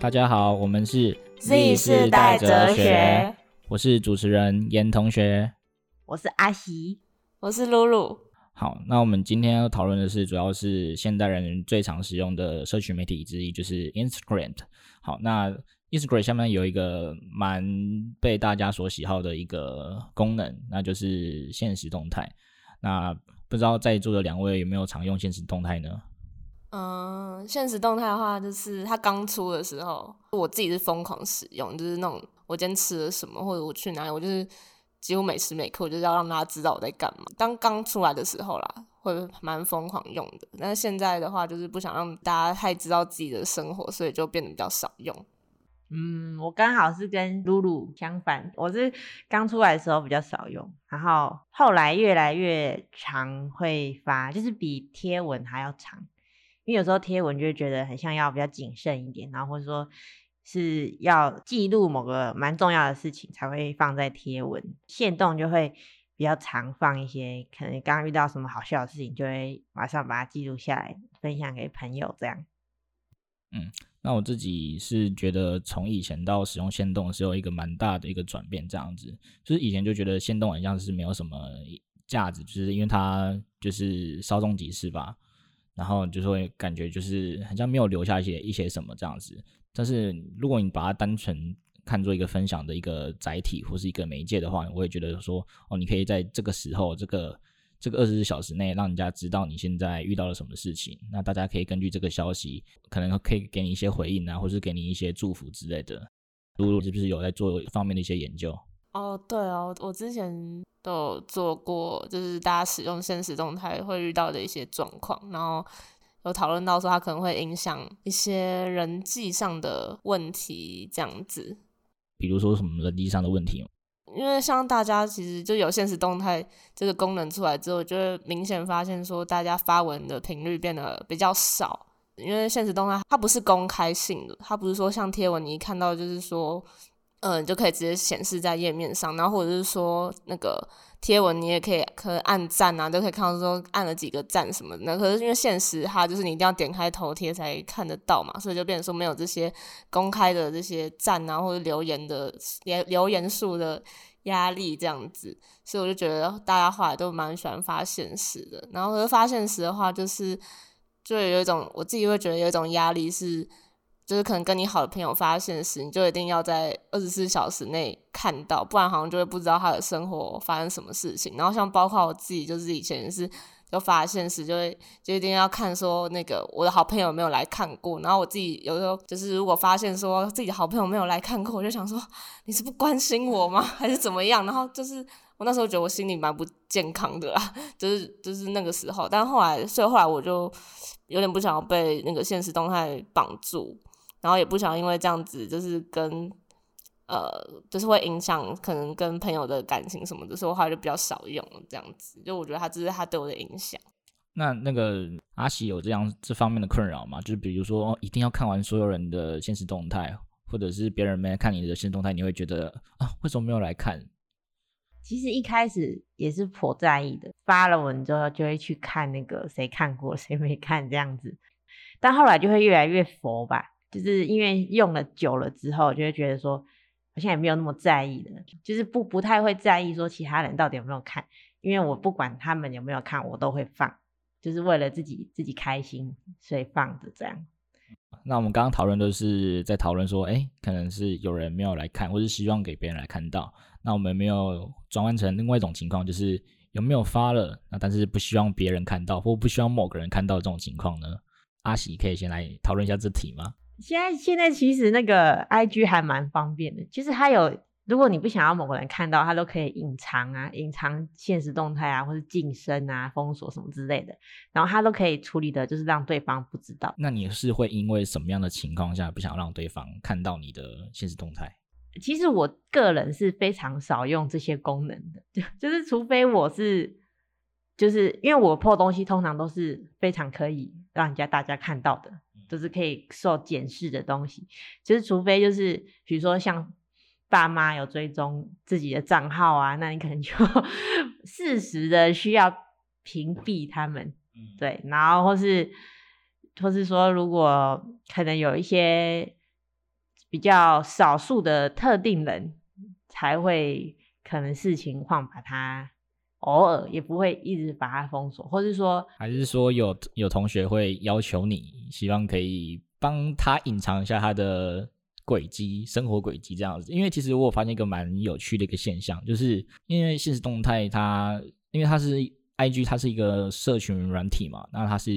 大家好，我们是 Z 世代哲学，我是主持人严同学，我是阿喜，我是露露。好，那我们今天要讨论的是，主要是现代人最常使用的社群媒体之一，就是 Instagram。好，那 Instagram 下面有一个蛮被大家所喜好的一个功能，那就是现实动态。那不知道在座的两位有没有常用现实动态呢？嗯，现实动态的话，就是它刚出的时候，我自己是疯狂使用，就是那种我今天吃了什么，或者我去哪里，我就是几乎每时每刻，我就是要让大家知道我在干嘛。当刚出来的时候啦，会蛮疯狂用的，但是现在的话，就是不想让大家太知道自己的生活，所以就变得比较少用。嗯，我刚好是跟露露相反，我是刚出来的时候比较少用，然后后来越来越常会发，就是比贴文还要长。因为有时候贴文就会觉得很像要比较谨慎一点，然后或者说是要记录某个蛮重要的事情才会放在贴文，限动就会比较常放一些，可能刚遇到什么好笑的事情，就会马上把它记录下来，分享给朋友这样。嗯，那我自己是觉得从以前到使用限动是有一个蛮大的一个转变，这样子，就是以前就觉得限动好像是没有什么价值，就是因为它就是稍纵即逝吧。然后就是会感觉就是好像没有留下一些一些什么这样子，但是如果你把它单纯看作一个分享的一个载体或是一个媒介的话，我会觉得说哦，你可以在这个时候这个这个二十四小时内让人家知道你现在遇到了什么事情，那大家可以根据这个消息，可能可以给你一些回应啊，或是给你一些祝福之类的。露露是不是有在做方面的一些研究？哦，对哦，我之前都有做过，就是大家使用现实动态会遇到的一些状况，然后有讨论到说它可能会影响一些人际上的问题，这样子。比如说什么人际上的问题？因为像大家其实就有现实动态这个功能出来之后，就会明显发现说大家发文的频率变得比较少，因为现实动态它不是公开性的，它不是说像贴文你一看到就是说。嗯，就可以直接显示在页面上，然后或者是说那个贴文，你也可以可按赞啊，都可以看到说按了几个赞什么的。可是因为限时它就是你一定要点开头贴才看得到嘛，所以就变成说没有这些公开的这些赞啊或者留言的留言数的压力这样子，所以我就觉得大家后来都蛮喜欢发限时的。然后发限时的话，就是就有一种我自己会觉得有一种压力是。就是可能跟你好的朋友发现时，你就一定要在二十四小时内看到，不然好像就会不知道他的生活发生什么事情。然后像包括我自己，就是以前是就发现时，就会就一定要看说那个我的好朋友没有来看过。然后我自己有时候就是如果发现说自己的好朋友没有来看过，我就想说你是不关心我吗？还是怎么样？然后就是我那时候觉得我心里蛮不健康的啦，就是就是那个时候。但后来，所以后来我就有点不想要被那个现实动态绑住。然后也不想因为这样子，就是跟呃，就是会影响可能跟朋友的感情什么的，所以我后来就比较少用了这样子。就我觉得他这是他对我的影响。那那个阿喜有这样这方面的困扰吗？就是比如说一定要看完所有人的现实动态，或者是别人没来看你的现实动态，你会觉得啊，为什么没有来看？其实一开始也是颇在意的，发了文之后就会去看那个谁看过谁没看这样子，但后来就会越来越佛吧。就是因为用了久了之后，就会觉得说，好像也没有那么在意的，就是不不太会在意说其他人到底有没有看，因为我不管他们有没有看，我都会放，就是为了自己自己开心，所以放着这样。那我们刚刚讨论都是在讨论说，哎，可能是有人没有来看，或是希望给别人来看到。那我们没有转换成另外一种情况，就是有没有发了，那但是不希望别人看到，或不希望某个人看到这种情况呢？阿喜可以先来讨论一下这题吗？现在现在其实那个 IG 还蛮方便的，其实它有，如果你不想要某个人看到，它都可以隐藏啊，隐藏现实动态啊，或是晋升啊、封锁什么之类的，然后它都可以处理的，就是让对方不知道。那你是会因为什么样的情况下不想让对方看到你的现实动态？其实我个人是非常少用这些功能的，就就是除非我是，就是因为我 po 东西通常都是非常可以让人家大家看到的。就是可以受检视的东西，就是除非就是比如说像爸妈有追踪自己的账号啊，那你可能就 适时的需要屏蔽他们，对，然后或是或是说如果可能有一些比较少数的特定人才会可能视情况把它偶尔也不会一直把它封锁，或是说还是说有有同学会要求你，希望可以帮他隐藏一下他的轨迹、生活轨迹这样子。因为其实我有发现一个蛮有趣的一个现象，就是因为现实动态它，因为它是 IG，它是一个社群软体嘛，那它是。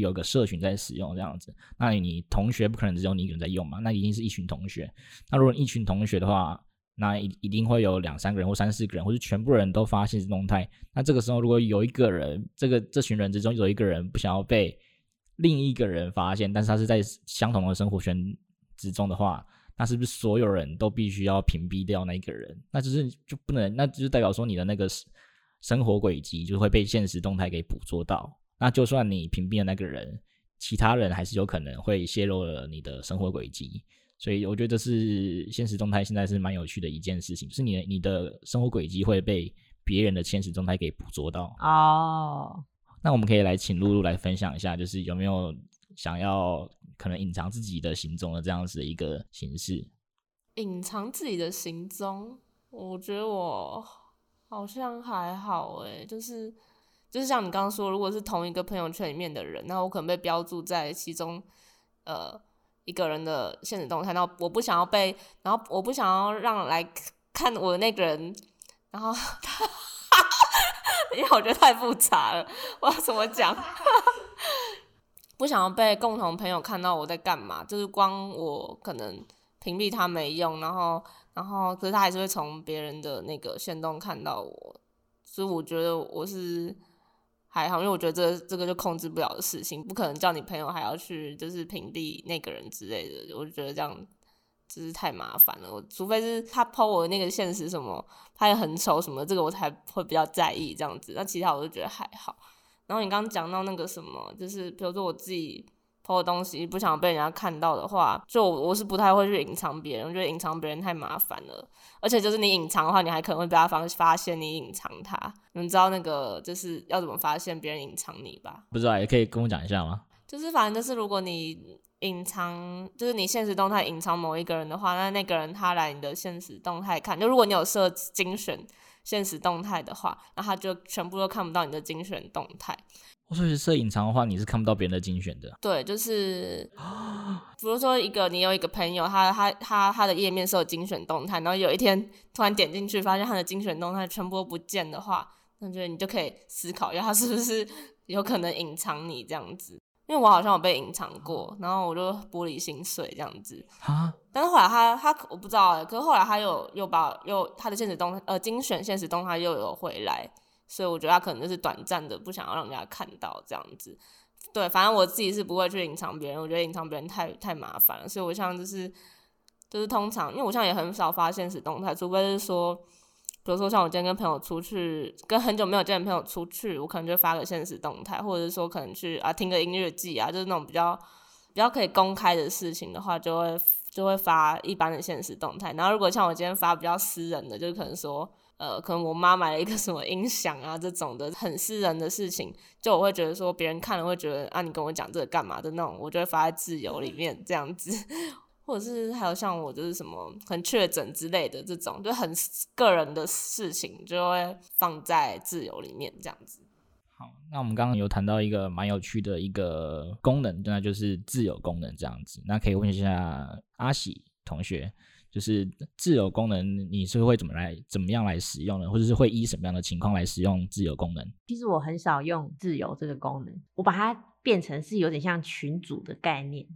有个社群在使用这样子，那你同学不可能只有你一个人在用嘛？那一定是一群同学。那如果一群同学的话，那一一定会有两三个人或三四个人，或是全部人都发限时动态。那这个时候，如果有一个人，这个这群人之中有一个人不想要被另一个人发现，但是他是在相同的生活圈之中的话，那是不是所有人都必须要屏蔽掉那一个人？那就是就不能，那就是代表说你的那个生活轨迹就会被现实动态给捕捉到。那就算你屏蔽了那个人，其他人还是有可能会泄露了你的生活轨迹，所以我觉得这是现实动态现在是蛮有趣的一件事情，是你的你的生活轨迹会被别人的现实动态给捕捉到。哦，那我们可以来请露露来分享一下，就是有没有想要可能隐藏自己的行踪的这样子的一个形式？隐藏自己的行踪，我觉得我好像还好诶，就是。就是像你刚刚说，如果是同一个朋友圈里面的人，那我可能被标注在其中，呃，一个人的限时动态，然后我不想要被，然后我不想要让来看我的那个人，然后他，因为我觉得太复杂了，我要怎么讲？不想要被共同朋友看到我在干嘛，就是光我可能屏蔽他没用，然后，然后可是他还是会从别人的那个限动看到我，所以我觉得我是。还好，因为我觉得这个、这个就控制不了的事情，不可能叫你朋友还要去就是屏蔽那个人之类的。我就觉得这样就是太麻烦了。我除非是他抛我的那个现实什么他也很丑什么，这个我才会比较在意这样子。那其他我就觉得还好。然后你刚刚讲到那个什么，就是比如说我自己。偷的东西不想被人家看到的话，就我是不太会去隐藏别人，我觉得隐藏别人太麻烦了。而且就是你隐藏的话，你还可能会被他发发现你隐藏他。你们知道那个就是要怎么发现别人隐藏你吧？不知道，也可以跟我讲一下吗？就是反正就是如果你隐藏，就是你现实动态隐藏某一个人的话，那那个人他来你的现实动态看，就如果你有设精选现实动态的话，那他就全部都看不到你的精选动态。我说是设隐藏的话，你是看不到别人的精选的。对，就是，比如说一个你有一个朋友，他他他他的页面是有精选动态，然后有一天突然点进去，发现他的精选动态全部都不见的话，那就你就可以思考一下，他是不是有可能隐藏你这样子。因为我好像有被隐藏过，然后我就玻璃心碎这样子。啊！但是后来他他我不知道哎，可是后来他又又把又他的现实动态呃精选现实动态又有回来。所以我觉得他可能就是短暂的，不想要让人家看到这样子。对，反正我自己是不会去隐藏别人，我觉得隐藏别人太太麻烦了。所以我像就是就是通常，因为我现在也很少发现实动态，除非是说，比如说像我今天跟朋友出去，跟很久没有见的朋友出去，我可能就发个现实动态，或者是说可能去啊听个音乐季啊，就是那种比较比较可以公开的事情的话，就会就会发一般的现实动态。然后如果像我今天发比较私人的，就是可能说。呃，可能我妈买了一个什么音响啊，这种的很私人的事情，就我会觉得说别人看了会觉得啊，你跟我讲这个干嘛的那种，我就会发在自由里面这样子，或者是还有像我就是什么很确诊之类的这种，就很个人的事情，就会放在自由里面这样子。好，那我们刚刚有谈到一个蛮有趣的一个功能，那就是自由功能这样子。那可以问一下阿喜同学。就是自由功能，你是会怎么来怎么样来使用呢？或者是会依什么样的情况来使用自由功能？其实我很少用自由这个功能，我把它变成是有点像群组的概念。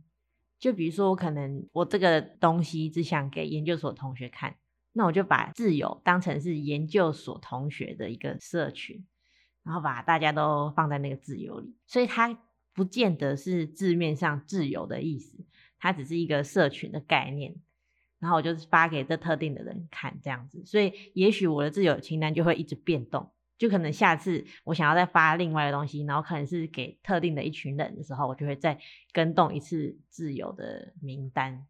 就比如说，我可能我这个东西只想给研究所同学看，那我就把自由当成是研究所同学的一个社群，然后把大家都放在那个自由里，所以它不见得是字面上自由的意思，它只是一个社群的概念。然后我就是发给这特定的人看，这样子，所以也许我的自由清单就会一直变动，就可能下次我想要再发另外的东西，然后可能是给特定的一群人的时候，我就会再更动一次自由的名单。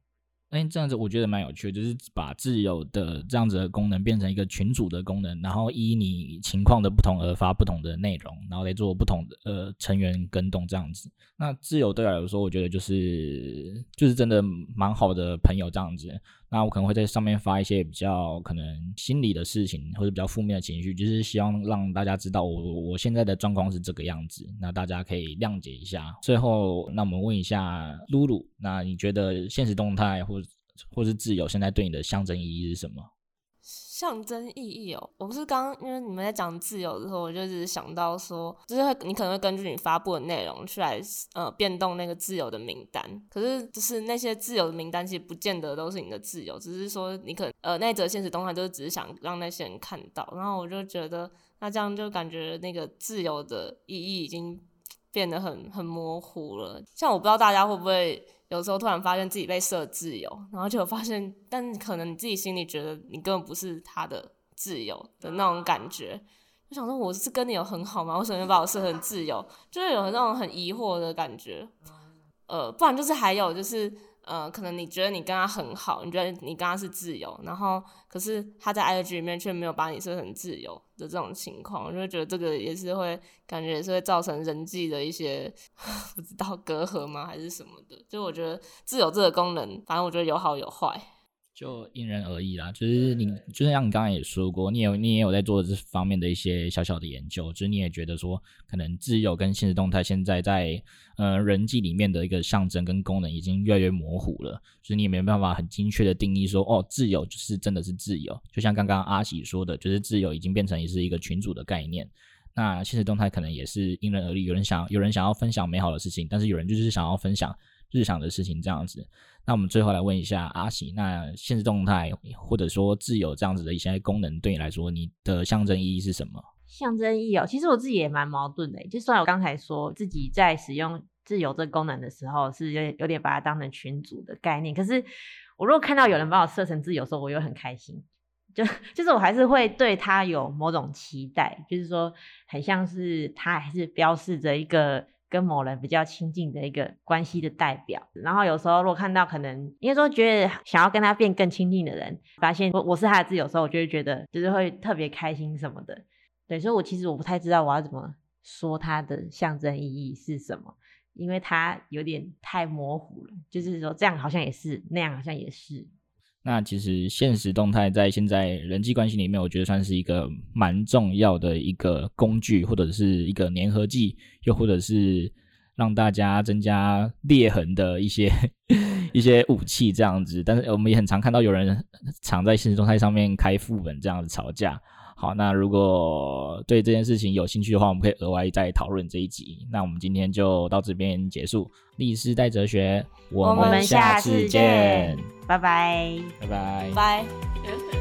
哎，这样子我觉得蛮有趣的，就是把自由的这样子的功能变成一个群组的功能，然后依你情况的不同而发不同的内容，然后来做不同的呃成员更动这样子。那自由对我来说，我觉得就是就是真的蛮好的朋友这样子。那我可能会在上面发一些比较可能心理的事情或者比较负面的情绪，就是希望让大家知道我我现在的状况是这个样子，那大家可以谅解一下。最后，那我们问一下露露，那你觉得现实动态或或是自由现在对你的象征意义是什么？象征意义哦，我不是刚因为你们在讲自由的时候，我就只是想到说，就是会你可能会根据你发布的内容去来呃变动那个自由的名单。可是就是那些自由的名单其实不见得都是你的自由，只是说你可呃那则现实动态就是只是想让那些人看到。然后我就觉得那这样就感觉那个自由的意义已经变得很很模糊了。像我不知道大家会不会。有时候突然发现自己被设自由，然后就发现，但可能你自己心里觉得你根本不是他的自由的那种感觉。我想说，我是跟你有很好吗？为什么把我设成自由？就是有那种很疑惑的感觉。呃，不然就是还有就是。呃，可能你觉得你跟他很好，你觉得你跟他是自由，然后可是他在 IG 里面却没有把你设成自由的这种情况，我就会觉得这个也是会感觉也是会造成人际的一些 不知道隔阂吗，还是什么的？就我觉得自由这个功能，反正我觉得有好有坏。就因人而异啦，就是你，就是像你刚刚也说过，你也你也有在做这方面的一些小小的研究，就是你也觉得说，可能自由跟现实动态现在在呃人际里面的一个象征跟功能已经越来越模糊了，就是你也没办法很精确的定义说，哦，自由就是真的是自由，就像刚刚阿喜说的，就是自由已经变成也是一个群组的概念，那现实动态可能也是因人而异，有人想有人想要分享美好的事情，但是有人就是想要分享日常的事情这样子。那我们最后来问一下阿喜，那限时动态或者说自由这样子的一些功能，对你来说，你的象征意义是什么？象征意义哦，其实我自己也蛮矛盾的。就算我刚才说自己在使用自由这个功能的时候，是有点有点把它当成群组的概念。可是我如果看到有人把我设成自由的时候，我又很开心。就 就是我还是会对他有某种期待，就是说很像是他还是标示着一个。跟某人比较亲近的一个关系的代表，然后有时候如果看到可能因为说觉得想要跟他变更亲近的人，发现我我是他的自由时候，我就会觉得就是会特别开心什么的。对，所以我其实我不太知道我要怎么说它的象征意义是什么，因为它有点太模糊了。就是说这样好像也是，那样好像也是。那其实现实动态在现在人际关系里面，我觉得算是一个蛮重要的一个工具，或者是一个粘合剂，又或者是让大家增加裂痕的一些 一些武器这样子。但是我们也很常看到有人常在现实动态上面开副本这样子吵架。好，那如果对这件事情有兴趣的话，我们可以额外再讨论这一集。那我们今天就到这边结束。历史带哲学，我们下次见，拜拜，拜拜，拜。